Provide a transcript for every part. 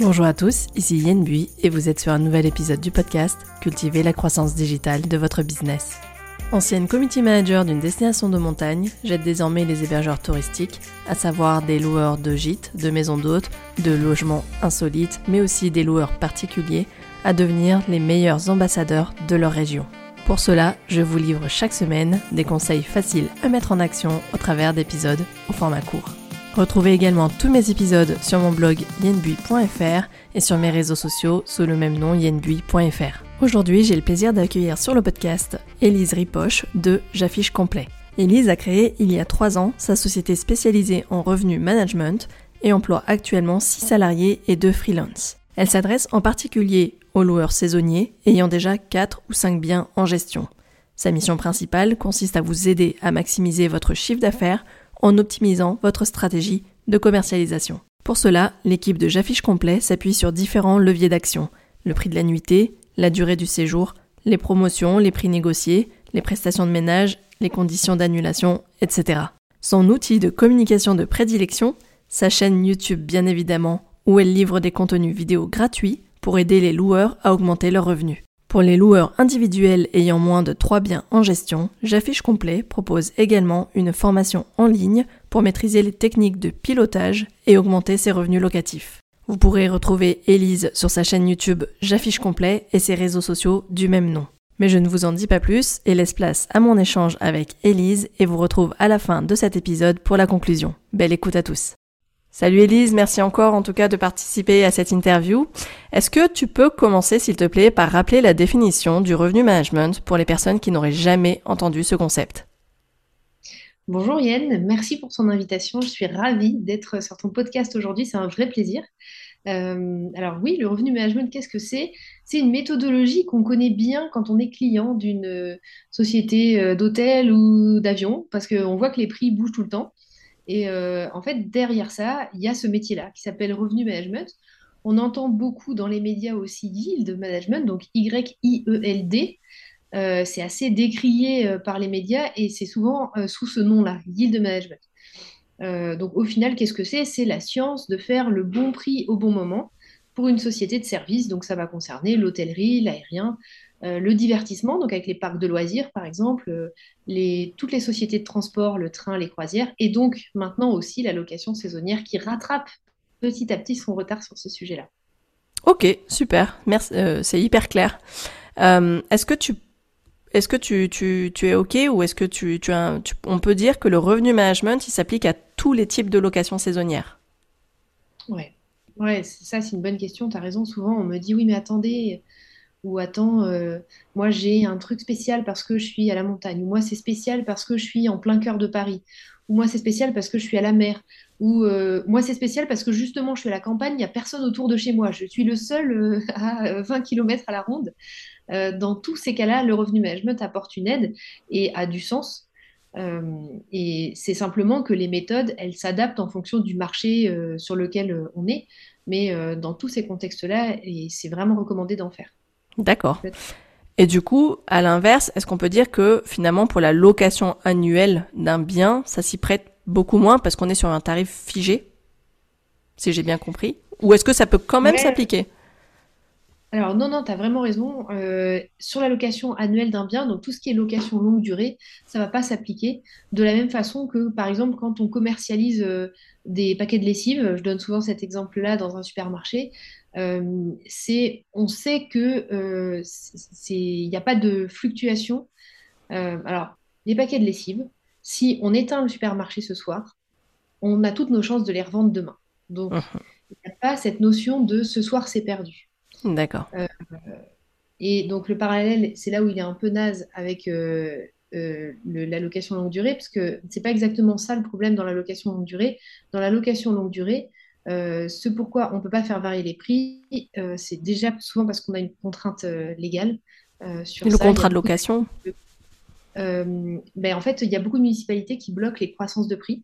Bonjour à tous, ici Yen Bui et vous êtes sur un nouvel épisode du podcast Cultiver la croissance digitale de votre business. Ancienne community manager d'une destination de montagne, j'aide désormais les hébergeurs touristiques, à savoir des loueurs de gîtes, de maisons d'hôtes, de logements insolites, mais aussi des loueurs particuliers, à devenir les meilleurs ambassadeurs de leur région. Pour cela, je vous livre chaque semaine des conseils faciles à mettre en action au travers d'épisodes au format court. Retrouvez également tous mes épisodes sur mon blog yenbui.fr et sur mes réseaux sociaux sous le même nom yenbui.fr. Aujourd'hui, j'ai le plaisir d'accueillir sur le podcast Élise Ripoche de J'affiche complet. Élise a créé il y a 3 ans sa société spécialisée en revenu management et emploie actuellement 6 salariés et 2 freelance. Elle s'adresse en particulier aux loueurs saisonniers ayant déjà 4 ou 5 biens en gestion. Sa mission principale consiste à vous aider à maximiser votre chiffre d'affaires en optimisant votre stratégie de commercialisation. Pour cela, l'équipe de J'affiche complet s'appuie sur différents leviers d'action. Le prix de la nuitée, la durée du séjour, les promotions, les prix négociés, les prestations de ménage, les conditions d'annulation, etc. Son outil de communication de prédilection, sa chaîne YouTube bien évidemment, où elle livre des contenus vidéo gratuits pour aider les loueurs à augmenter leurs revenus. Pour les loueurs individuels ayant moins de 3 biens en gestion, J'affiche complet propose également une formation en ligne pour maîtriser les techniques de pilotage et augmenter ses revenus locatifs. Vous pourrez retrouver Elise sur sa chaîne YouTube J'affiche complet et ses réseaux sociaux du même nom. Mais je ne vous en dis pas plus et laisse place à mon échange avec Elise et vous retrouve à la fin de cet épisode pour la conclusion. Belle écoute à tous. Salut Elise, merci encore en tout cas de participer à cette interview. Est-ce que tu peux commencer s'il te plaît par rappeler la définition du revenu management pour les personnes qui n'auraient jamais entendu ce concept? Bonjour Yann, merci pour ton invitation. Je suis ravie d'être sur ton podcast aujourd'hui, c'est un vrai plaisir. Euh, alors oui, le revenu management, qu'est-ce que c'est? C'est une méthodologie qu'on connaît bien quand on est client d'une société euh, d'hôtel ou d'avion, parce qu'on voit que les prix bougent tout le temps. Et euh, en fait, derrière ça, il y a ce métier-là qui s'appelle revenu management. On entend beaucoup dans les médias aussi yield management, donc Y-I-E-L-D. Euh, c'est assez décrié euh, par les médias et c'est souvent sous ce nom-là, yield management. donc au final, qu'est-ce que c'est? C'est la science de faire le bon prix au bon moment pour une société de service. Donc ça va concerner l'hôtellerie, l'aérien, le divertissement, donc avec les parcs de loisirs par exemple, euh, toutes les sociétés de transport, le train, les croisières, et donc maintenant aussi la location saisonnière qui rattrape petit à petit son retard sur ce sujet-là. Ok, super, merci, euh, c'est hyper clair. est-ce que tu est-ce que tu, tu, es OK ou est-ce que tu, tu, as, on peut dire que le revenu management, il s'applique à tous les types de location saisonnière Ouais, ouais ça c'est une bonne question, tu as raison. Souvent on me dit oui mais attendez, ou attends, euh, moi j'ai un truc spécial parce que je suis à la montagne, ou moi c'est spécial parce que je suis en plein cœur de Paris, ou moi c'est spécial parce que je suis à la mer, ou euh, moi c'est spécial parce que justement je suis à la campagne, il n'y a personne autour de chez moi, je suis le seul euh, à 20 km à la ronde. dans tous ces cas-là, le revenu management apporte une aide et a du sens. et c'est simplement que les méthodes, elles s'adaptent en fonction du marché sur lequel on est. Mais dans tous ces contextes-là, c'est vraiment recommandé d'en faire. D'accord. Et du coup, à l'inverse, est-ce qu'on peut dire que finalement pour la location annuelle d'un bien, ça s'y prête beaucoup moins parce qu'on est sur un tarif figé Si j'ai bien compris? Ou est-ce que ça peut quand même s'appliquer? Alors non, non, tu as vraiment raison. Euh, sur la location annuelle d'un bien, donc tout ce qui est location longue durée, ça ne va pas s'appliquer. De la même façon que, par exemple, quand on commercialise euh, des paquets de lessive, je donne souvent cet exemple-là dans un supermarché, c'est, on sait que il n'y a pas de fluctuation. alors, les paquets de lessive, si on éteint le supermarché ce soir, on a toutes nos chances de les revendre demain. Donc, mmh. il n'y a pas cette notion de ce soir c'est perdu. D'accord. Euh, et donc le parallèle, c'est là où il est un peu naze avec euh, euh, la location longue durée, parce que c'est pas exactement ça le problème dans la location longue durée. Dans la location longue durée, ce pourquoi on ne peut pas faire varier les prix, c'est déjà souvent parce qu'on a une contrainte légale. sur le contrat de location ben, En fait, il y a beaucoup de municipalités qui bloquent les croissances de prix.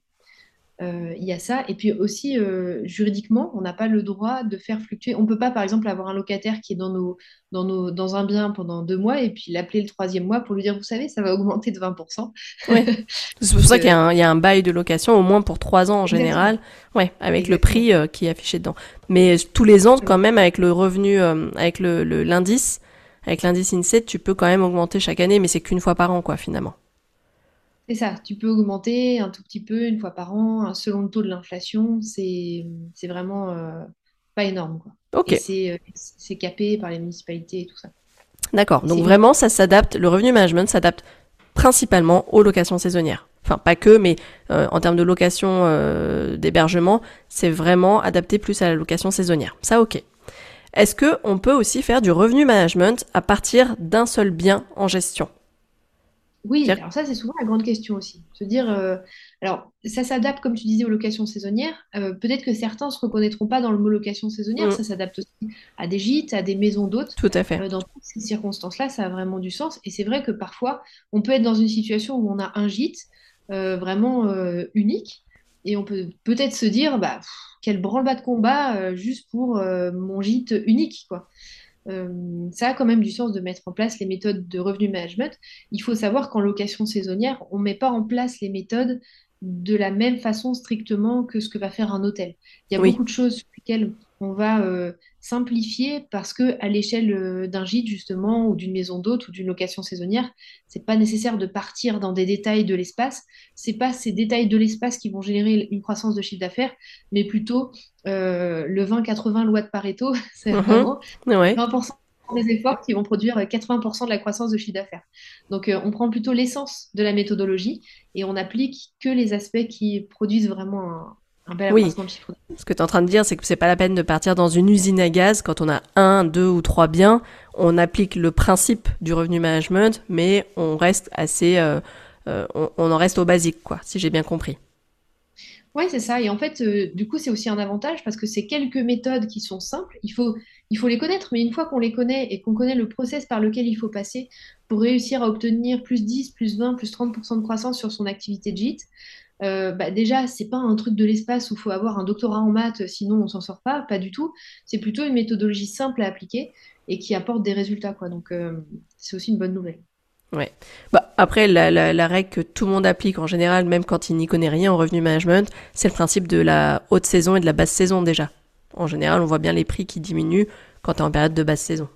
Euh, il y a ça. Et puis aussi, euh, juridiquement, on n'a pas le droit de faire fluctuer. On ne peut pas, par exemple, avoir un locataire qui est dans, nos, dans, nos, dans un bien pendant deux mois et puis l'appeler le troisième mois pour lui dire, vous savez, ça va augmenter de 20%. Ouais. C'est pour ça qu'il y, y, a un bail de location, au moins pour trois ans en général, ouais, avec le prix euh, qui est affiché dedans. Mais tous les ans, quand même, avec le revenu, avec l'indice, le, l'indice avec l'indice INSEE, tu peux quand même augmenter chaque année, mais c'est qu'une fois par an, quoi, finalement. C'est ça, tu peux augmenter un tout petit peu une fois par an, selon le taux de l'inflation, c'est vraiment euh, pas énorme. Quoi. Euh, c'est capé par les municipalités et tout ça. D'accord, donc vraiment ça s'adapte, le revenu management s'adapte principalement aux locations saisonnières. Enfin, pas que, mais euh, en termes de location d'hébergement, c'est vraiment adapté plus à la location saisonnière. Ça, ok. Est-ce qu'on peut aussi faire du revenu management à partir d'un seul bien en gestion? Oui, alors ça, c'est souvent la grande question aussi. Se dire, euh, alors, ça s'adapte, comme tu disais, aux locations saisonnières. Euh, peut-être que certains ne se reconnaîtront pas dans le mot location saisonnière. Mm. Ça s'adapte aussi à des gîtes, à des maisons d'hôtes. Tout à fait. Euh, dans toutes ces circonstances-là, ça a vraiment du sens. Et c'est vrai que parfois, on peut être dans une situation où on a un gîte vraiment unique. Et on peut peut-être se dire, bah, quel branle-bas de combat juste pour mon gîte unique, quoi. Euh, ça a quand même du sens de mettre en place les méthodes de revenu management. Il faut savoir qu'en location saisonnière, on ne met pas en place les méthodes de la même façon strictement que ce que va faire un hôtel. Il y a beaucoup de choses sur lesquelles on va euh, simplifier parce que à l'échelle euh, d'un gîte justement ou d'une maison d'hôte ou d'une location saisonnière, c'est pas nécessaire de partir dans des détails de l'espace. C'est pas ces détails de l'espace qui vont générer une croissance de chiffre d'affaires, mais plutôt euh, le 20-80 loi de Pareto, c'est mhm. vraiment 20% des efforts qui vont produire 80% de la croissance de chiffre d'affaires. Donc on prend plutôt l'essence de la méthodologie et on applique que les aspects qui produisent vraiment un, oui. Ce que tu es en train de dire, c'est que c'est pas la peine de partir dans une usine à gaz quand on a un, deux ou trois biens. On applique le principe du revenu management, mais on reste assez, euh, euh, on, en reste au basique, quoi, si j'ai bien compris. Oui, c'est ça. Et en fait, euh, du coup, c'est aussi un avantage parce que c'est quelques méthodes qui sont simples. Il faut, il faut les connaître, mais une fois qu'on les connaît et qu'on connaît le process par lequel il faut passer pour réussir à obtenir plus 10, plus 20, plus 30% de croissance sur son activité de gîte, euh, bah déjà, c'est pas un truc de l'espace où il faut avoir un doctorat en maths, sinon on s'en sort pas, pas du tout. C'est plutôt une méthodologie simple à appliquer et qui apporte des résultats. Quoi. Donc, euh, c'est aussi une bonne nouvelle. Ouais. Bah, après, la, la, règle que tout le monde applique en général, même quand il n'y connaît rien en revenu management, c'est le principe de la haute saison et de la basse saison déjà. En général, on voit bien les prix qui diminuent quand tu es en période de basse saison.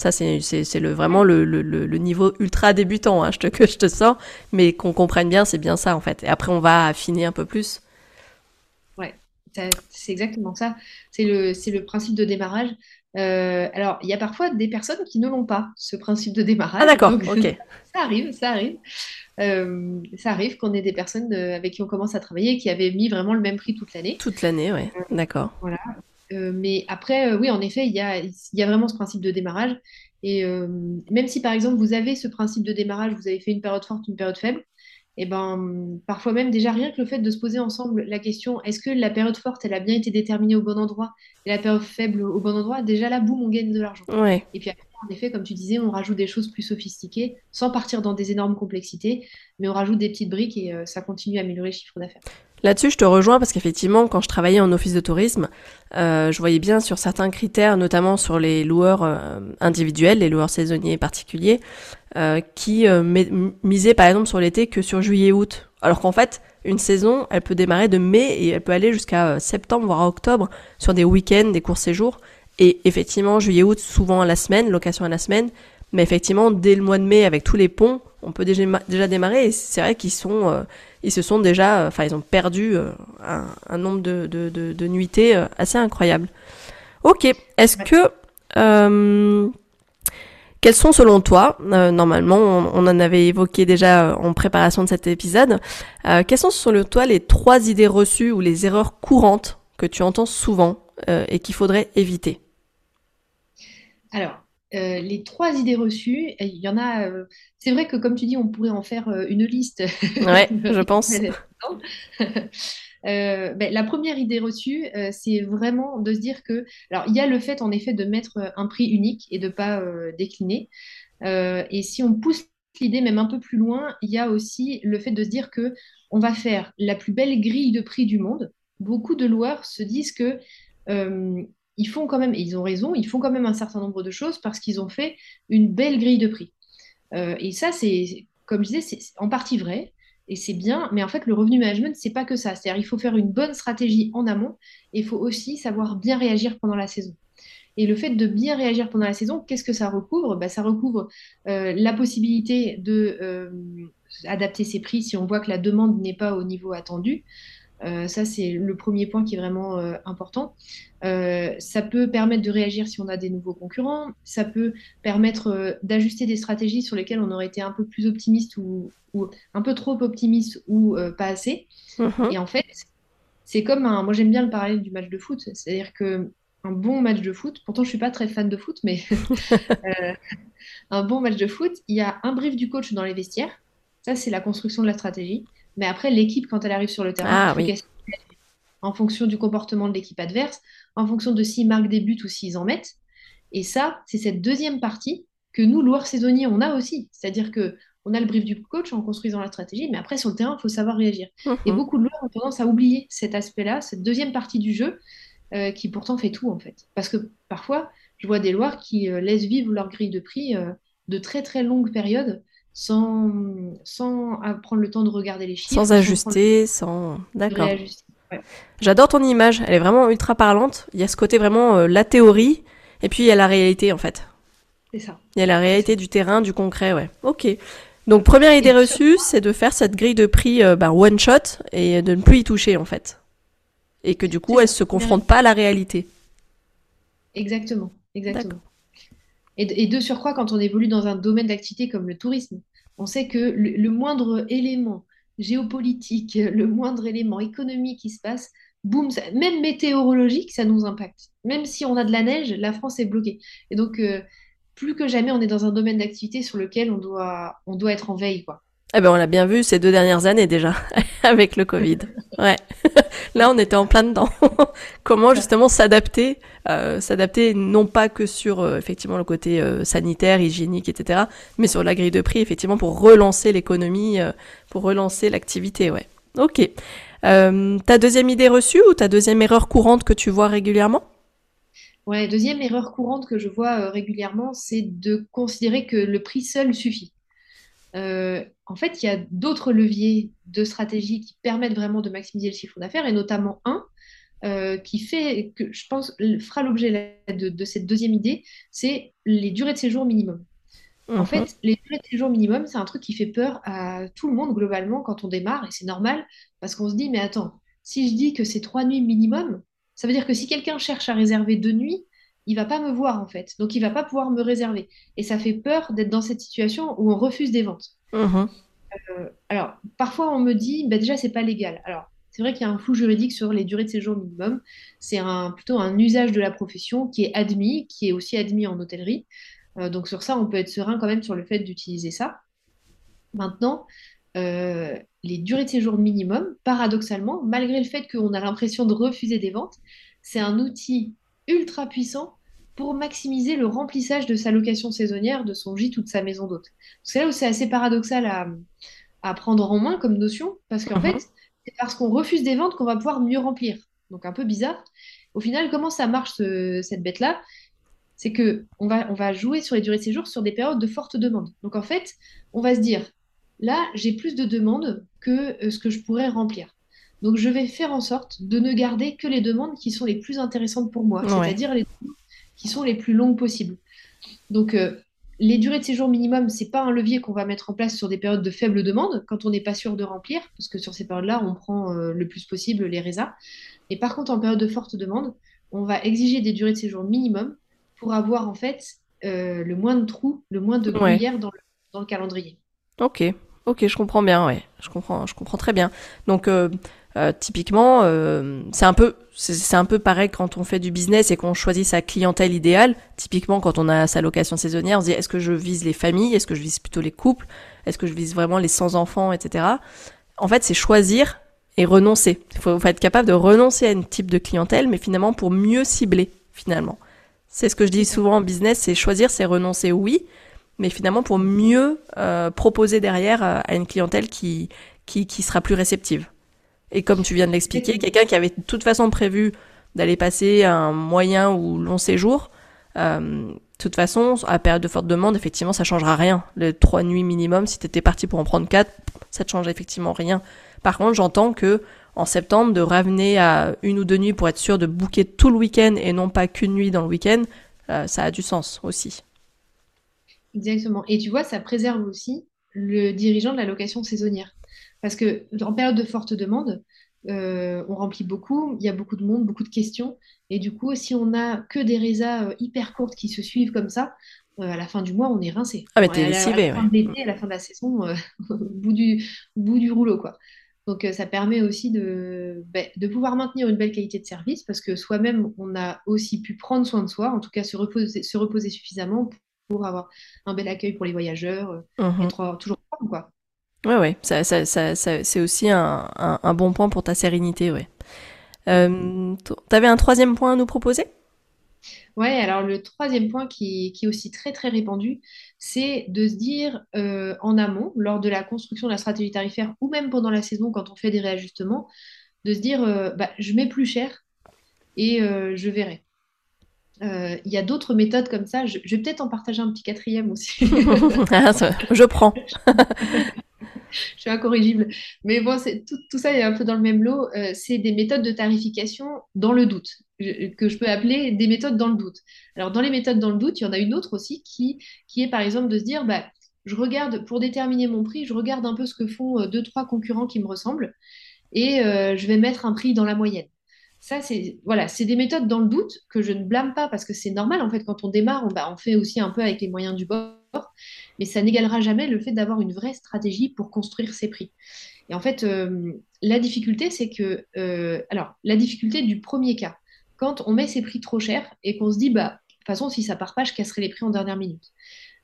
Ça, c'est le, vraiment le, le, niveau ultra débutant hein, je te, que je te sors, mais qu'on comprenne bien, c'est bien ça en fait. Et après, on va affiner un peu plus. Ouais, c'est exactement ça. C'est le, le principe de démarrage. Euh, alors, il y a parfois des personnes qui ne l'ont pas, ce principe de démarrage. Ah d'accord, ok. Ça arrive, ça arrive. Euh, ça arrive qu'on ait des personnes euh, avec qui on commence à travailler qui avaient mis vraiment le même prix toute l'année. Toute l'année, oui, d'accord. Voilà. Euh, mais après, euh, oui, en effet, il y a, il y a vraiment ce principe de démarrage. Et euh, même si, par exemple, vous avez ce principe de démarrage, vous avez fait une période forte, une période faible, et eh ben, parfois même, déjà rien que le fait de se poser ensemble la question, est-ce que la période forte, elle a bien été déterminée au bon endroit et la période faible au bon endroit, déjà là, boum, on gagne de l'argent. Ouais. Et puis après, en effet, comme tu disais, on rajoute des choses plus sophistiquées, sans partir dans des énormes complexités, mais on rajoute des petites briques et ça continue à améliorer le chiffre d'affaires. Là-dessus, je te rejoins parce qu'effectivement, quand je travaillais en office de tourisme, euh, je voyais bien sur certains critères, notamment sur les loueurs euh, individuels, les loueurs saisonniers particuliers, euh, qui misaient par exemple sur l'été que sur juillet-août. Alors qu'en fait, une saison, elle peut démarrer de mai et elle peut aller jusqu'à septembre, voire octobre, sur des week-ends, des courts séjours. Et effectivement, juillet-août, souvent à la semaine, location à la semaine. Mais effectivement, dès le mois de mai, avec tous les ponts, on peut déjà, déjà démarrer. Et c'est vrai qu'ils sont ils se sont déjà, enfin, ils ont perdu euh, un, nombre de, de, de, nuitées euh, assez incroyable. Ok, est-ce que euh, quels sont selon toi, normalement on, en avait évoqué déjà en préparation de cet épisode, quelles sont selon toi les trois idées reçues ou les erreurs courantes que tu entends souvent et qu'il faudrait éviter? Alors, euh, les trois idées reçues, il y en a. Euh, c'est vrai que, comme tu dis, on pourrait en faire euh, une liste. Ouais, je pense. Ben, la première idée reçue, c'est vraiment de se dire que. Alors, il y a le fait, en effet, de mettre un prix unique et de ne pas décliner. et si on pousse l'idée même un peu plus loin, il y a aussi le fait de se dire que on va faire la plus belle grille de prix du monde, beaucoup de loueurs se disent que ils font quand même, et ils ont raison, ils font quand même un certain nombre de choses parce qu'ils ont fait une belle grille de prix. Euh, et ça, c'est, comme je disais, c'est en partie vrai. Et c'est bien, mais en fait, le revenu management, c'est pas que ça. C'est-à-dire, il faut faire une bonne stratégie en amont et il faut aussi savoir bien réagir pendant la saison. Et le fait de bien réagir pendant la saison, qu'est-ce que ça recouvre? Bah, Ça recouvre euh, la possibilité de euh, adapter ses prix si on voit que la demande n'est pas au niveau attendu. Euh, ça, c'est le premier point qui est vraiment euh, important. Euh, ça peut permettre de réagir si on a des nouveaux concurrents. Ça peut permettre d'ajuster des stratégies sur lesquelles on aurait été un peu plus optimiste ou, un peu trop optimiste ou pas assez. Mhm. Et en fait, c'est comme un. Moi, j'aime bien le parallèle du match de foot. C'est-à-dire que un bon match de foot, pourtant je suis pas très fan de foot, mais un bon match de foot, il y a un brief du coach dans les vestiaires. Ça, c'est la construction de la stratégie. Mais après, l'équipe, quand elle arrive sur le terrain, ah en fonction du comportement de l'équipe adverse, en fonction de s'ils marquent des buts ou s'ils en mettent. Et ça, c'est cette deuxième partie que nous, loueurs saisonniers, on a aussi. C'est-à-dire que on a le brief du coach en construisant la stratégie, mais après, sur le terrain, il faut savoir réagir. Mhm. Et beaucoup de loueurs ont tendance à oublier cet aspect-là, cette deuxième partie du jeu, euh, qui pourtant fait tout, en fait. Parce que parfois, je vois des loueurs qui euh, laissent vivre leur grille de prix euh, de très, très longues périodes sans, sans prendre le temps de regarder les chiffres. Sans ajuster, sans... D'accord. J'adore ton image, elle est vraiment ultra parlante. Il y a ce côté vraiment euh, la théorie, et puis il y a la réalité en fait. C'est ça. Il y a la réalité du terrain, du concret, ouais. Ok. Donc première idée reçue, c'est de faire cette grille de prix euh, bah, one shot et de ne plus y toucher en fait. Et que du coup, elle se confronte pas à la réalité. Exactement, exactement. Et, de surcroît, quand on évolue dans un domaine d'activité comme le tourisme, on sait que le, moindre élément géopolitique, le moindre élément économique qui se passe, boum, même météorologique, ça nous impacte. Même si on a de la neige, la France est bloquée. Et donc, euh, plus que jamais, on est dans un domaine d'activité sur lequel on doit, on doit être en veille, quoi. Eh ben, on l'a bien vu ces deux dernières années déjà, avec le Covid. Ouais. Là, on était en plein dedans. Comment justement s'adapter, euh, s'adapter non pas que sur euh, effectivement le côté euh, sanitaire, hygiénique, etc., mais sur la grille de prix, effectivement, pour relancer l'économie, pour relancer l'activité. Ouais. Ok. ta deuxième idée reçue ou ta deuxième erreur courante que tu vois régulièrement? Ouais, deuxième erreur courante que je vois régulièrement, c'est de considérer que le prix seul suffit. Euh, en fait, il y a d'autres leviers de stratégie qui permettent vraiment de maximiser le chiffre d'affaires, et notamment un euh, qui fait, que je pense, fera l'objet de, cette deuxième idée, c'est les durées de séjour minimum. En mhm. fait, les durées de séjour minimum, c'est un truc qui fait peur à tout le monde globalement quand on démarre, et c'est normal, parce qu'on se dit, mais attends, si je dis que c'est trois nuits minimum, ça veut dire que si quelqu'un cherche à réserver deux nuits, il va pas me voir en fait. Donc il va pas pouvoir me réserver. Et ça fait peur d'être dans cette situation où on refuse des ventes. Euh, alors parfois on me dit, bah, déjà c'est pas légal. Alors c'est vrai qu'il y a un flou juridique sur les durées de séjour minimum. C'est un, plutôt un usage de la profession qui est admis, qui est aussi admis en hôtellerie. Euh, donc sur ça, on peut être serein quand même sur le fait d'utiliser ça. Maintenant, euh, les durées de séjour minimum, paradoxalement, malgré le fait qu'on a l'impression de refuser des ventes, c'est un outil ultra puissant pour maximiser le remplissage de sa location saisonnière, de son gîte ou de sa maison d'hôte. C'est là où c'est assez paradoxal à, prendre en main comme notion, parce qu'en uh-huh. fait, c'est parce qu'on refuse des ventes qu'on va pouvoir mieux remplir. Donc un peu bizarre. Au final, comment ça marche cette bête-là? C'est que on va, on va jouer sur les durées de séjour sur des périodes de forte demande. Donc en fait, on va se dire, là, j'ai plus de demandes que euh, ce que je pourrais remplir. Donc je vais faire en sorte de ne garder que les demandes qui sont les plus intéressantes pour moi, c'est-à-dire les qui sont les plus longues possibles. Donc, euh, les durées de séjour minimum, ce n'est pas un levier qu'on va mettre en place sur des périodes de faible demande, quand on n'est pas sûr de remplir, parce que sur ces périodes-là, on prend euh, le plus possible les résas. Et par contre, en période de forte demande, on va exiger des durées de séjour minimum pour avoir en fait euh, le moins de trous, le moins de gruyères dans, le, calendrier. Ok, ok, je comprends bien, ouais, je comprends, je comprends très bien. Donc, euh, typiquement, euh, c'est un peu, c'est un peu pareil quand on fait du business et qu'on choisit sa clientèle idéale. Typiquement, quand on a sa location saisonnière, on se dit est-ce que je vise les familles, est-ce que je vise plutôt les couples, est-ce que je vise vraiment les sans enfants, etc. En fait, c'est choisir et renoncer. Il faut, être capable de renoncer à un type de clientèle, mais finalement pour mieux cibler, finalement. C'est ce que je dis souvent en business, c'est choisir, c'est renoncer, oui, mais finalement pour mieux euh, proposer derrière à une clientèle qui, qui, qui sera plus réceptive. Et comme tu viens de l'expliquer, quelqu'un qui avait de toute façon prévu d'aller passer un moyen ou long séjour, euh, de toute façon, à période de forte demande, effectivement, ça changera rien. Les trois nuits minimum, si tu étais parti pour en prendre quatre, ça te change effectivement rien. Par contre, j'entends que en septembre, de ramener à une ou deux nuits pour être sûr de booker tout le week-end et non pas qu'une nuit dans le week-end, euh, ça a du sens aussi. Exactement. Et tu vois, ça préserve aussi le dirigeant de la location saisonnière. Parce que en période de forte demande, euh, on remplit beaucoup, il y a beaucoup de monde, beaucoup de questions. Et du coup, si on a que des résas euh, hyper courtes qui se suivent comme ça, euh, à la fin du mois, on est rincé. Ah, mais t'es lessivé, à, la fin de l'été, à la fin de la saison, au bout du, bout du rouleau, quoi. Donc, ça permet aussi de, ben, de pouvoir maintenir une belle qualité de service parce que soi-même, on a aussi pu prendre soin de soi, en tout cas se reposer, se reposer suffisamment pour avoir un bel accueil pour les voyageurs, mmh être toujours quoi. Ouais, ouais, ça, ça, ça, c'est aussi un, un, bon point pour ta sérénité, ouais. Euh, T'avais un troisième point à nous proposer? Ouais, alors le troisième point qui, qui, est aussi très très répandu, c'est de se dire euh, en amont, lors de la construction de la stratégie tarifaire ou même pendant la saison quand on fait des réajustements, de se dire euh, bah, je mets plus cher et euh, je verrai. Il y a d'autres méthodes comme ça. Je, je vais peut-être en partager un petit quatrième aussi. Ah, je prends. je suis incorrigible. Mais bon, tout, tout, ça est un peu dans le même lot. Euh, c'est des méthodes de tarification dans le doute, que je peux appeler des méthodes dans le doute. Alors, dans les méthodes dans le doute, il y en a une autre aussi qui, qui est par exemple de se dire, bah, je regarde, pour déterminer mon prix, je regarde un peu ce que font euh, deux, trois concurrents qui me ressemblent et euh, je vais mettre un prix dans la moyenne. Ça, c'est voilà, c'est des méthodes dans le doute que je ne blâme pas parce que c'est normal en fait quand on démarre, on, bah, on fait aussi un peu avec les moyens du bord mais ça n'égalera jamais le fait d'avoir une vraie stratégie pour construire ses prix. Et en fait, euh, la difficulté, c'est que, euh, alors, la difficulté du premier cas, quand on met ses prix trop chers et qu'on se dit, bah, de toute façon, si ça part pas, je casserai les prix en dernière minute.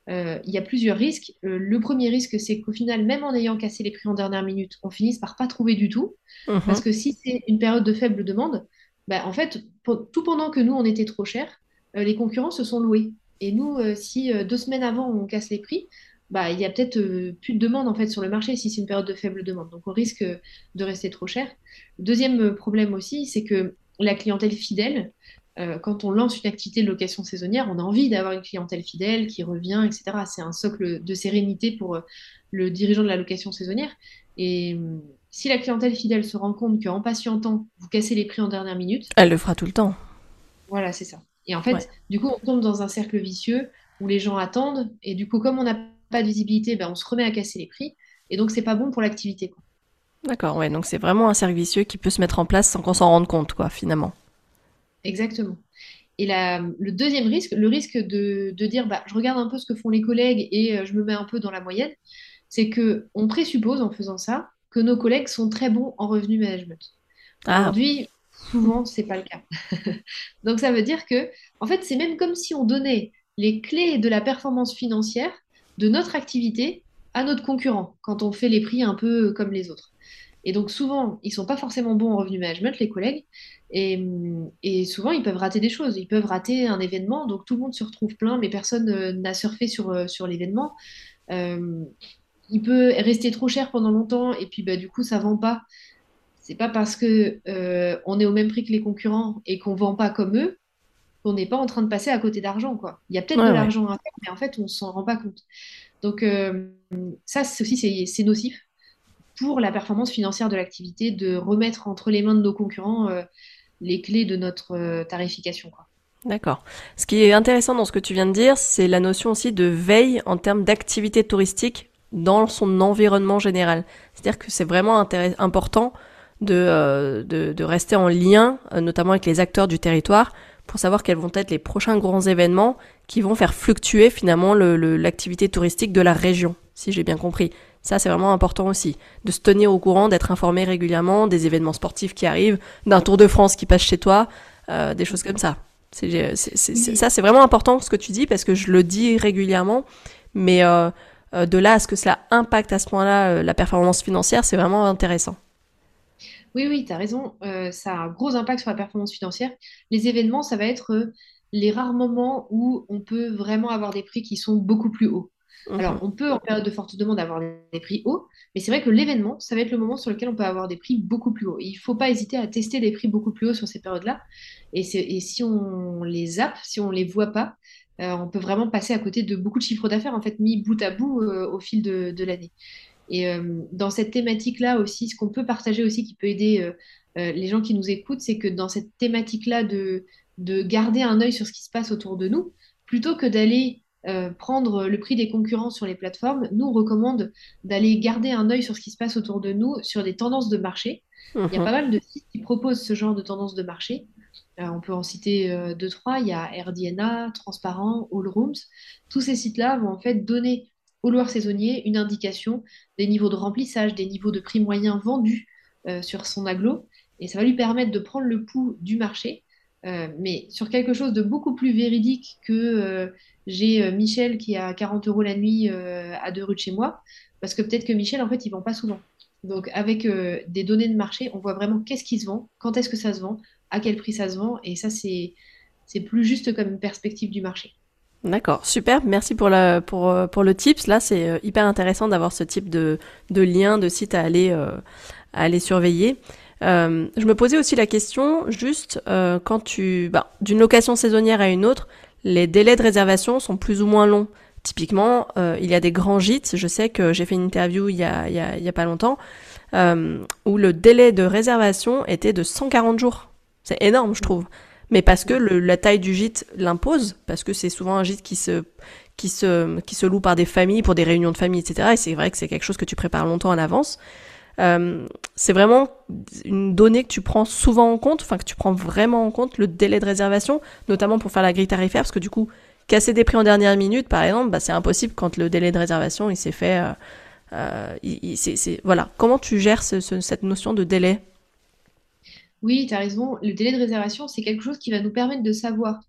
Euh, il y a plusieurs risques. le premier risque, c'est qu'au final, même en ayant cassé les prix en dernière minute, on finisse par pas trouver du tout. Mhm. Parce que si c'est une période de faible demande, bah, en fait, tout pendant que nous, on était trop cher, les concurrents se sont loués. Et nous, euh, si euh, deux semaines avant, on casse les prix, bah, il y a peut-être euh, plus de demande en fait sur le marché si c'est une période de faible demande. Donc on risque de rester trop cher. Deuxième problème aussi, c'est que la clientèle fidèle, quand on lance une activité de location saisonnière, on a envie d'avoir une clientèle fidèle qui revient, etc. C'est un socle de sérénité pour le dirigeant de la location saisonnière. Et si la clientèle fidèle se rend compte qu'en patientant, vous cassez les prix en dernière minute, elle le fera tout le temps. Voilà, c'est ça. Et en fait, du coup, on tombe dans un cercle vicieux où les gens attendent. Et du coup, comme on n'a pas de visibilité, ben, on se remet à casser les prix. Et donc, c'est pas bon pour l'activité. D'accord, ouais. Donc, c'est vraiment un cercle vicieux qui peut se mettre en place sans qu'on s'en rende compte, quoi, finalement. Exactement. Et la, le deuxième risque, le risque de, de, dire bah, je regarde un peu ce que font les collègues et euh, je me mets un peu dans la moyenne, c'est que on présuppose en faisant ça que nos collègues sont très bons en revenu management. Ah. Aujourd'hui, Souvent, c'est pas le cas. Donc ça veut dire que, en fait, c'est même comme si on donnait les clés de la performance financière de notre activité à notre concurrent quand on fait les prix un peu comme les autres. Et donc souvent, ils sont pas forcément bons en revenu management, les collègues, et, souvent ils peuvent rater des choses. Ils peuvent rater un événement, donc tout le monde se retrouve plein, mais personne euh, n'a surfé sur, euh, sur l'événement. Euh, il peut rester trop cher pendant longtemps, et puis bah, du coup ça vend pas. C'est pas parce que euh, on est au même prix que les concurrents et qu'on vend pas comme eux qu'on n'est pas en train de passer à côté d'argent, quoi. Il y a peut-être de l'argent à faire, mais en fait, on s'en rend pas compte. Donc ça, aussi, c'est nocif pour la performance financière de l'activité de remettre entre les mains de nos concurrents euh, les clés de notre tarification, quoi. D'accord. Ce qui est intéressant dans ce que tu viens de dire, c'est la notion aussi de veille en termes d'activité touristique dans son environnement général. C'est-à-dire que c'est vraiment important euh, de, rester en lien, euh, notamment avec les acteurs du territoire, pour savoir quels vont être les prochains grands événements qui vont faire fluctuer finalement l'activité touristique de la région, si j'ai bien compris. Ça, c'est vraiment important aussi, de se tenir au courant, d'être informé régulièrement des événements sportifs qui arrivent, d'un Tour de France qui passe chez toi, euh, des choses comme ça. Ça, c'est vraiment important ce que tu dis, parce que je le dis régulièrement, mais de là à ce que cela impacte à ce point-là la performance financière, c'est vraiment intéressant. Oui, oui, tu as raison. Euh, ça a un gros impact sur la performance financière. Les événements, ça va être euh, les rares moments où on peut vraiment avoir des prix qui sont beaucoup plus hauts. Mhm. Alors, on peut en période de forte demande avoir des prix hauts, mais c'est vrai que l'événement, ça va être le moment sur lequel on peut avoir des prix beaucoup plus hauts. il ne faut pas hésiter à tester des prix beaucoup plus hauts sur ces périodes-là. Et, si on les zappe, si on ne les voit pas, euh, on peut vraiment passer à côté de beaucoup de chiffres d'affaires, en fait, mis bout à bout euh, au fil de, l'année. Et euh, dans cette thématique-là aussi, ce qu'on peut partager aussi qui peut aider les gens qui nous écoutent, c'est que dans cette thématique-là de, de garder un œil sur ce qui se passe autour de nous, plutôt que d'aller euh, prendre le prix des concurrents sur les plateformes, nous on recommande d'aller garder un œil sur ce qui se passe autour de nous, sur des tendances de marché. Il y a mhm. pas mal de sites qui proposent ce genre de tendances de marché. Euh, on peut en citer euh, deux, trois. Il y a RDNA, Transparent, Allrooms. Tous ces sites-là vont en fait donner aux loueurs saisonniers une indication des niveaux de remplissage, des niveaux de prix moyens vendus sur son aglo. Et ça va lui permettre de prendre le pouls du marché euh, mais sur quelque chose de beaucoup plus véridique que euh, j'ai euh, Michel qui a 40 euros la nuit à deux rues de chez moi, parce que peut-être que Michel, en fait, il vend pas souvent. Donc, avec des données de marché, on voit vraiment qu'est-ce qui se vend, quand est-ce que ça se vend, à quel prix ça se vend, et ça, c'est, c'est plus juste comme perspective du marché. D'accord, super, merci pour, la, pour, pour le tips. Là, c'est hyper intéressant d'avoir ce type de, de lien, de site à aller, à aller surveiller. Euh, je me posais aussi la question, juste euh, quand tu, bah, d'une location saisonnière à une autre, les délais de réservation sont plus ou moins longs. Typiquement, euh, il y a des grands gîtes. Je sais que j'ai fait une interview il y a, il y a, il y a pas longtemps où le délai de réservation était de 140 jours. C'est énorme, je trouve. Mais parce que le, la taille du gîte l'impose, parce que c'est souvent un gîte qui se, qui se, qui se loue par des familles pour des réunions de famille, etc. Et c'est vrai que c'est quelque chose que tu prépares longtemps en avance. Euh, c'est vraiment une donnée que tu prends souvent en compte, enfin que tu prends vraiment en compte le délai de réservation, notamment pour faire la grille tarifaire, parce que du coup, casser des prix en dernière minute, par exemple, bah, c'est impossible quand le délai de réservation il s'est fait. Euh, euh voilà. Comment tu gères cette notion de délai? Oui, tu as raison. Le délai de réservation, c'est quelque chose qui va nous permettre de savoir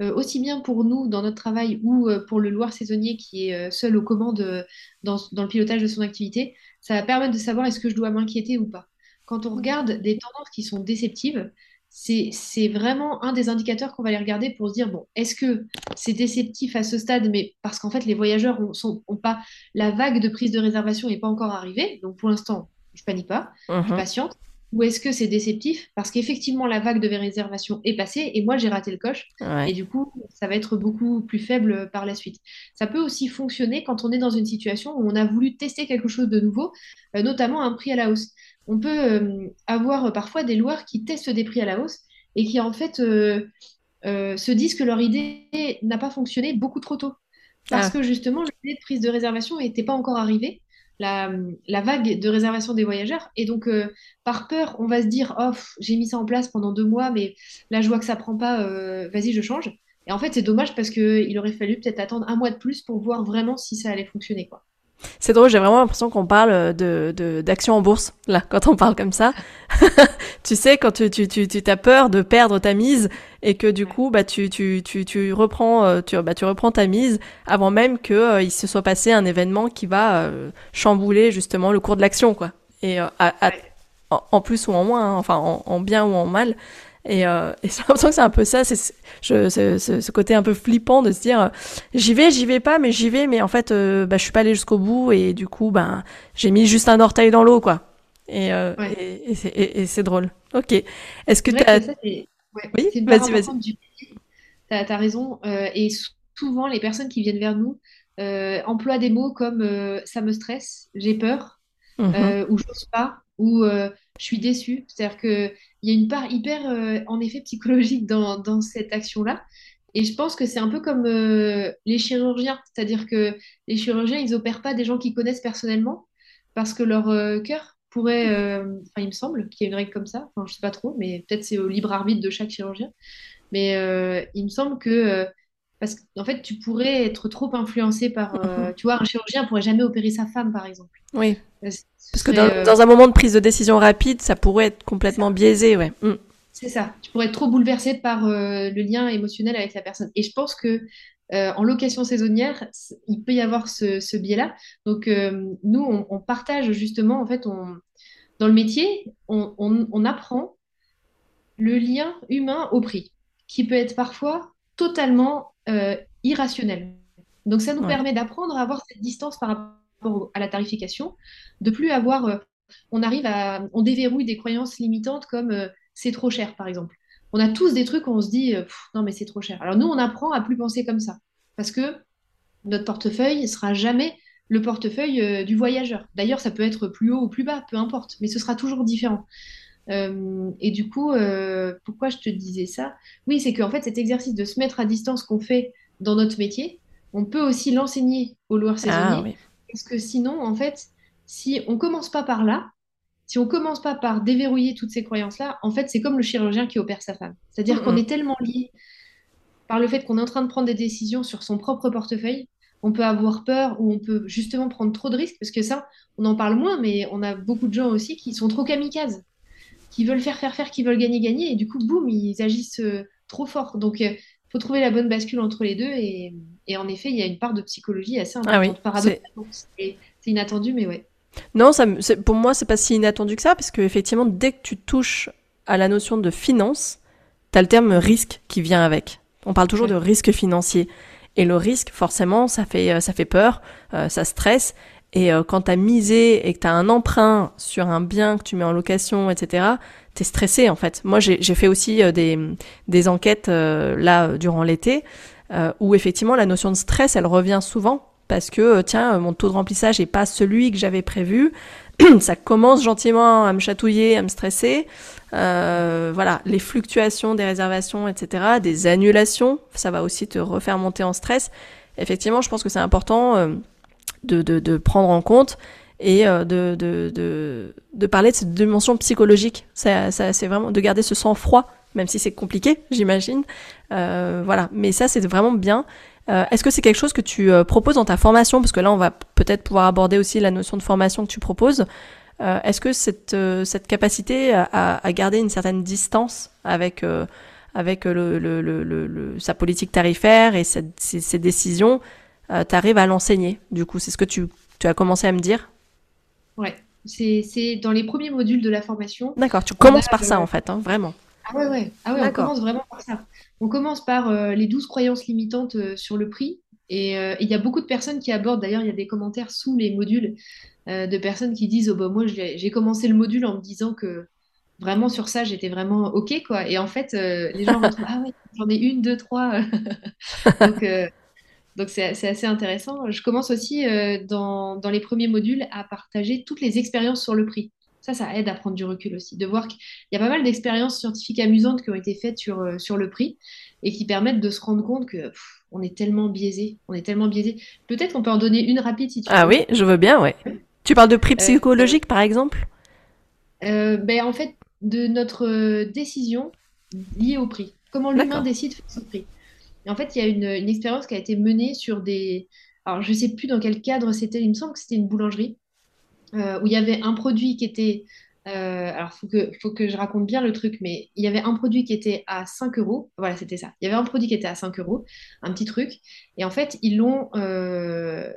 aussi bien pour nous dans notre travail ou euh, pour le Loir saisonnier qui est euh, seul aux commandes dans, le pilotage de son activité, ça va permettre de savoir est-ce que je dois m'inquiéter ou pas. Quand on regarde des tendances qui sont déceptives, c'est vraiment un des indicateurs qu'on va aller regarder pour se dire, bon, est-ce que c'est déceptif à ce stade, mais parce qu'en fait, les voyageurs ont, pas, la vague de prise de réservation n'est pas encore arrivée, donc pour l'instant, je panique pas, je suis mmh patiente. Ou est-ce que c'est déceptif? Parce qu'effectivement la vague de réservation est passée et moi j'ai raté le coche et du coup ça va être beaucoup plus faible par la suite. Ça peut aussi fonctionner quand on est dans une situation où on a voulu tester quelque chose de nouveau, euh, notamment un prix à la hausse. On peut euh, avoir parfois des loueurs qui testent des prix à la hausse et qui en fait euh, se disent que leur idée n'a pas fonctionné beaucoup trop tôt parce ah. que justement le de prise de réservation n'était pas encore arrivé la, vague de réservation des voyageurs. Et donc, euh, par peur, on va se dire, oh, j'ai mis ça en place pendant deux mois, mais là, je vois que ça prend pas, euh, vas-y, je change. Et en fait, c'est dommage parce qu'il aurait fallu peut-être attendre un mois de plus pour voir vraiment si ça allait fonctionner. quoi. C'est drôle, j'ai vraiment l'impression qu'on parle de, d'action en bourse, là, quand on parle comme ça. tu sais, quand tu, tu, tu, tu as peur de perdre ta mise et que du coup, bah, tu, tu, tu, tu reprends, euh, tu, bah, tu reprends ta mise avant même qu'il euh, il se soit passé un événement qui va euh, chambouler justement le cours de l'action, quoi. Et en, plus ou en moins, hein, enfin, en, bien ou en mal. Et, euh, et j'ai l'impression que c'est un peu ça, c'est ce, ce, côté un peu flippant de se dire euh, j'y vais, j'y vais pas, mais j'y vais, mais en fait, euh, bah, je suis pas allé jusqu'au bout et du coup, ben, j'ai mis juste un orteil dans l'eau, quoi. Et, euh, et, et c'est drôle. Ok. Est-ce que tu as. oui, vas-y, vas-y. Tu as, raison. et souvent, les personnes qui viennent vers nous emploient des mots comme ça me stresse, j'ai peur, mm-hmm. ou j'ose pas, ou je suis déçue. C'est-à-dire que il y a une part hyper, euh, en effet, psychologique dans, dans cette action-là. Et je pense que c'est un peu comme euh, les chirurgiens, c'est-à-dire que les chirurgiens, ils opèrent pas des gens qu'ils connaissent personnellement parce que leur euh, cœur pourrait, enfin, il me semble qu'il y a une règle comme ça, enfin, je sais pas trop, mais peut-être c'est au libre arbitre de chaque chirurgien. Mais il me semble que parce qu'en fait, tu pourrais être trop influencé par, tu vois, un chirurgien pourrait jamais opérer sa femme, par exemple. Oui. Parce que euh, dans, un moment de prise de décision rapide, ça pourrait être complètement biaisé, ouais. Mm. C'est ça. Tu pourrais être trop bouleversé par euh, le lien émotionnel avec la personne. Et je pense que euh, en location saisonnière, il peut y avoir ce, biais-là. Donc nous, on, partage justement, en fait, on, dans le métier, on, on apprend le lien humain au prix, qui peut être parfois totalement irrationnel. Donc ça nous permet d'apprendre à avoir cette distance par rapport à la tarification, de plus avoir, euh, on arrive à, on déverrouille des croyances limitantes comme euh, c'est trop cher par exemple. On a tous des trucs où on se dit euh, non mais c'est trop cher. Alors nous on apprend à plus penser comme ça parce que notre portefeuille ne sera jamais le portefeuille du voyageur. D'ailleurs ça peut être plus haut ou plus bas, peu importe, mais ce sera toujours différent. et du coup, pourquoi je te disais ça? Oui, c'est qu'en fait, cet exercice de se mettre à distance qu'on fait dans notre métier, on peut aussi l'enseigner aux loueurs ah saisonniers. Parce que sinon, en fait, si on commence pas par là, si on commence pas par déverrouiller toutes ces croyances-là, en fait, c'est comme le chirurgien qui opère sa femme. C'est-à-dire qu'on est tellement lié par le fait qu'on est en train de prendre des décisions sur son propre portefeuille, on peut avoir peur ou on peut justement prendre trop de risques, parce que ça, on en parle moins, mais on a beaucoup de gens aussi qui sont trop kamikazes, qui veulent faire, faire, faire, qui veulent gagner, gagner, et du coup, boum, ils agissent euh, trop fort. Donc, euh, faut trouver la bonne bascule entre les deux. Et, en effet, il y a une part de psychologie assez ah importante. c'est inattendu, mais ouais. Non, ça, pour moi, c'est pas si inattendu que ça, parce que effectivement, dès que tu touches à la notion de finance, tu as le terme risque qui vient avec. On parle toujours de risque financier. Et le risque, forcément, ça fait, euh, ça fait peur, euh, ça stresse. Et euh, quand tu as misé et que tu as un emprunt sur un bien que tu mets en location, etc., t'es stressé en fait. Moi, j'ai fait aussi euh, des, des enquêtes euh, là durant l'été euh, où effectivement la notion de stress, elle revient souvent parce que tiens, mon taux de remplissage est pas celui que j'avais prévu. ça commence gentiment à me chatouiller, à me stresser. voilà, les fluctuations des réservations, etc., des annulations, ça va aussi te refaire monter en stress. Effectivement, je pense que c'est important de, de, prendre en compte et euh, de, de, parler de cette dimension psychologique. Ça, ça, c'est vraiment de garder ce sang-froid, même si c'est compliqué, j'imagine. Euh, voilà, mais ça, c'est vraiment bien. Euh, est-ce que c'est quelque chose que tu proposes dans ta formation? Parce que là, on va peut-être pouvoir aborder aussi la notion de formation que tu proposes. Est-ce que cette, cette capacité à, à, garder une certaine distance avec, avec le, le, le, sa politique tarifaire et cette, ces, décisions, tu arrives à l'enseigner Du coup, c'est ce que tu, tu as commencé à me dire Ouais, c'est dans les premiers modules de la formation. D'accord, tu commences par ça en fait, hein, vraiment. Ah ouais, ouais, ah ouais on commence vraiment par ça. On commence par euh, les 12 croyances limitantes euh, sur le prix. Euh, et il y a beaucoup de personnes qui abordent, d'ailleurs, il y a des commentaires sous les modules de personnes qui disent oh, bah, Moi, j'ai commencé le module en me disant que vraiment sur ça, j'étais vraiment OK. quoi. Et en fait, les gens retrouvent Ah ouais, j'en ai une, deux, trois. Donc, donc c'est assez intéressant. Je commence aussi euh, dans, les premiers modules à partager toutes les expériences sur le prix. Ça, ça aide à prendre du recul aussi, de voir qu'il y a pas mal d'expériences scientifiques amusantes qui ont été faites sur, euh, sur le prix et qui permettent de se rendre compte que on est tellement biaisé, on est tellement biaisé. Peut-être qu'on peut en donner une rapide si tu ah veux. Ah oui, je veux bien, ouais. Tu parles de prix euh, psychologique, par exemple? Ben, En fait, de notre décision liée au prix. Comment l'humain décide de son prix en fait, il y a une, expérience qui a été menée sur des. Alors, je ne sais plus dans quel cadre c'était, il me semble que c'était une boulangerie, euh, où il y avait un produit qui était. Euh, alors, il faut que, faut que je raconte bien le truc, mais il y avait un produit qui était à 5 euros. Voilà, c'était ça. Il y avait un produit qui était à 5 euros, un petit truc. Et en fait, ils l'ont. Euh,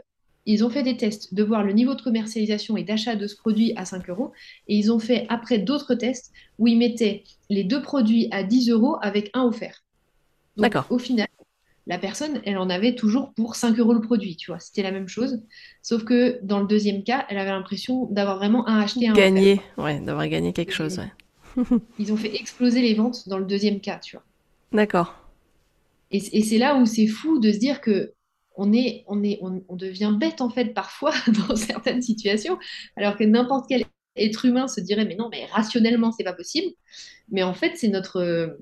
ils ont fait des tests de voir le niveau de commercialisation et d'achat de ce produit à 5 euros. Et ils ont fait après d'autres tests où ils mettaient les deux produits à 10 euros avec un offert. D'accord. Au final, la personne, elle en avait toujours pour 5 euros le produit, tu vois. C'était la même chose. Sauf que dans le deuxième cas, elle avait l'impression d'avoir vraiment un acheté un Gagné, ouais, d'avoir gagné quelque chose, ouais. Ils ont fait exploser les ventes dans le deuxième cas, tu vois. D'accord. Et, c'est là où c'est fou de se dire que on, est, on, est, on, devient bête, en fait, parfois, dans certaines situations, alors que n'importe quel être humain se dirait, mais non, mais rationnellement, c'est pas possible. Mais en fait, c'est notre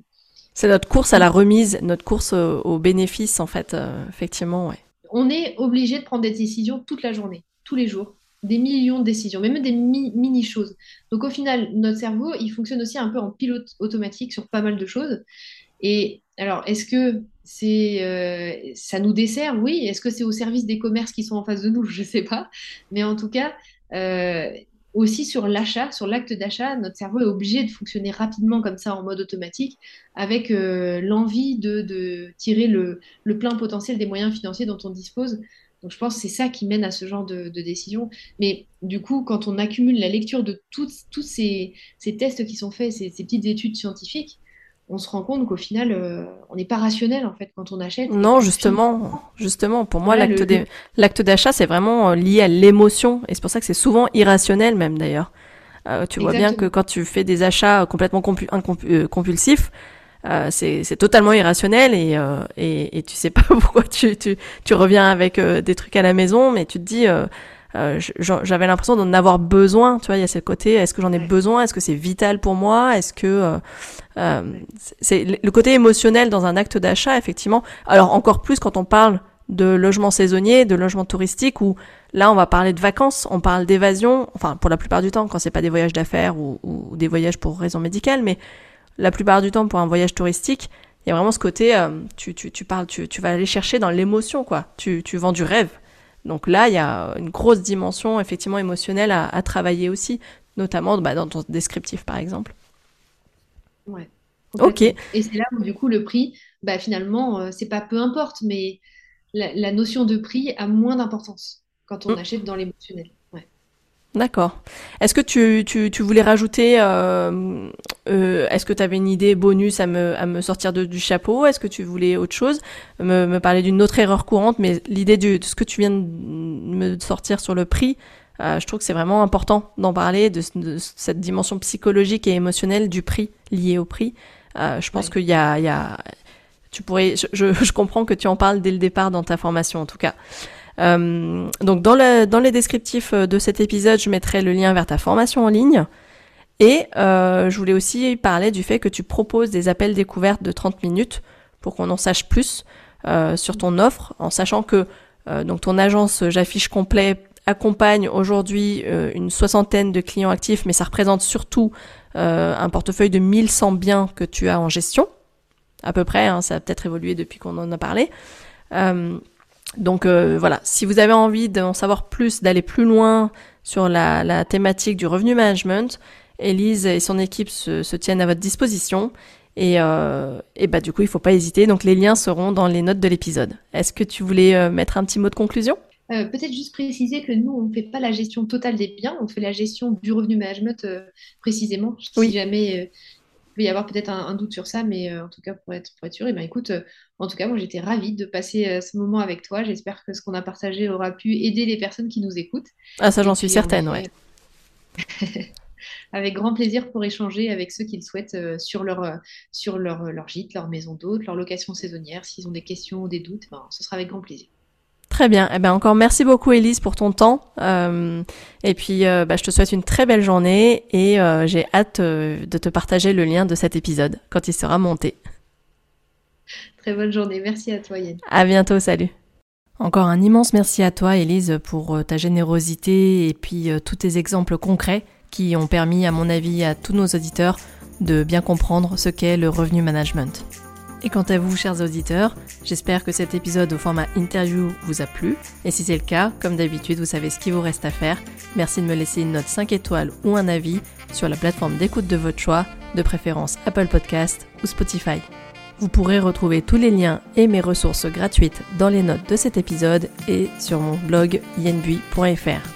c'est notre course à la remise, notre course au, bénéfice, en fait, euh, effectivement. On est obligé de prendre des décisions toute la journée, tous les jours, des millions de décisions, même des mini-choses. Donc au final, notre cerveau, il fonctionne aussi un peu en pilote automatique sur pas mal de choses. Et alors, est-ce que c'est, euh, ça nous dessert? Oui. Est-ce que c'est au service des commerces qui sont en face de nous? Je ne sais pas. Mais en tout cas, euh, aussi sur l'achat, sur l'acte d'achat, notre cerveau est obligé de fonctionner rapidement comme ça en mode automatique, avec euh, l'envie de, tirer le, plein potentiel des moyens financiers dont on dispose. Donc je pense que c'est ça qui mène à ce genre de, décision. Mais du coup, quand on accumule la lecture de tous ces, tests qui sont faits, ces, petites études scientifiques, on se rend compte qu'au final, euh, on n'est pas rationnel en fait quand on achète. Non, justement, justement, pour moi, l'acte d'achat, c'est vraiment euh, lié à l'émotion, et c'est pour ça que c'est souvent irrationnel même d'ailleurs. Euh, tu vois bien que quand tu fais des achats complètement compulsifs, c'est totalement irrationnel et, et, et, tu sais pas pourquoi tu, tu, tu reviens avec des trucs à la maison, mais tu te dis euh, j'avais l'impression d'en avoir besoin. Tu vois, il y a ce côté, est-ce que j'en ai besoin? Est-ce que c'est vital pour moi? Est-ce que euh, euh, c'est le côté émotionnel dans un acte d'achat, effectivement. Alors encore plus quand on parle de logement saisonnier, de logement touristique, où là on va parler de vacances, on parle d'évasion, enfin pour la plupart du temps quand c'est pas des voyages d'affaires ou, des voyages pour raisons médicales, mais la plupart du temps pour un voyage touristique, il y a vraiment ce côté, tu, tu, tu parles, tu, tu vas aller chercher dans l'émotion, quoi. Tu, tu vends du rêve. Donc là, il y a une grosse dimension effectivement émotionnelle à, travailler aussi, notamment bah, dans ton descriptif par exemple. Ouais. Ok. Et c'est là où du coup le prix, bah, finalement, euh, c'est pas peu importe, mais la, notion de prix a moins d'importance quand on mm. achète dans l'émotionnel. D'accord. Est-ce que tu, tu, tu, voulais rajouter, euh, euh, est-ce que tu avais une idée bonus à me, à me sortir de, du chapeau? Est-ce que tu voulais autre chose? Me, me parler d'une autre erreur courante, mais l'idée de ce que tu viens de me sortir sur le prix, euh, je trouve que c'est vraiment important d'en parler, de, de, cette dimension psychologique et émotionnelle du prix, lié au prix. Euh, je pense qu'il y a, il y a, tu pourrais, je, je, je comprends que tu en parles dès le départ dans ta formation en tout cas. Euh, donc dans, le, dans les descriptifs de cet épisode, je mettrai le lien vers ta formation en ligne. Et je voulais aussi parler du fait que tu proposes des appels découvertes de 30 minutes pour qu'on en sache plus sur ton offre, en sachant que donc ton agence J'affiche complet accompagne aujourd'hui euh, une soixantaine de clients actifs, mais ça représente surtout un portefeuille de 1100 biens que tu as en gestion, à peu près, hein, ça a peut-être évolué depuis qu'on en a parlé. Donc euh, voilà, si vous avez envie d'en savoir plus, d'aller plus loin sur la, thématique du revenu management, Elise et son équipe se, tiennent à votre disposition. Et, euh, et bah du coup, il faut pas hésiter. Donc les liens seront dans les notes de l'épisode. Est-ce que tu voulais euh, mettre un petit mot de conclusion? Peut-être juste préciser que nous, on ne fait pas la gestion totale des biens, on fait la gestion du revenu management précisément. Si jamais peut y avoir peut-être un, doute sur ça, mais euh, en tout cas, pour être, pour être sûr, et eh ben, écoute, euh, en tout cas, moi, j'étais ravie de passer euh, ce moment avec toi. J'espère que ce qu'on a partagé aura pu aider les personnes qui nous écoutent. Ah, ça, j'en suis certaine, ouais. avec grand plaisir pour échanger avec ceux qui le souhaitent sur, leur, sur leur, leur gîte, leur maison d'hôte, leur location saisonnière. S'ils ont des questions ou des doutes, ben, ce sera avec grand plaisir. Très bien. Eh ben encore merci beaucoup Elise pour ton temps. Euh, et puis euh, bah, je te souhaite une très belle journée et euh, j'ai hâte de te partager le lien de cet épisode quand il sera monté. Très bonne journée. Merci à toi Yann. À bientôt. Salut. Encore un immense merci à toi Elise pour ta générosité et puis tous tes exemples concrets qui ont permis à mon avis à tous nos auditeurs de bien comprendre ce qu'est le revenu management. Et quant à vous, chers auditeurs, j'espère que cet épisode au format interview vous a plu. Et si c'est le cas, comme d'habitude, vous savez ce qu'il vous reste à faire. Merci de me laisser une note 5 étoiles ou un avis sur la plateforme d'écoute de votre choix, de préférence Apple Podcast ou Spotify. Vous pourrez retrouver tous les liens et mes ressources gratuites dans les notes de cet épisode et sur mon blog yenbui.fr.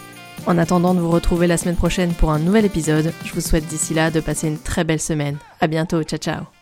En attendant de vous retrouver la semaine prochaine pour un nouvel épisode, je vous souhaite d'ici là de passer une très belle semaine. À bientôt, ciao ciao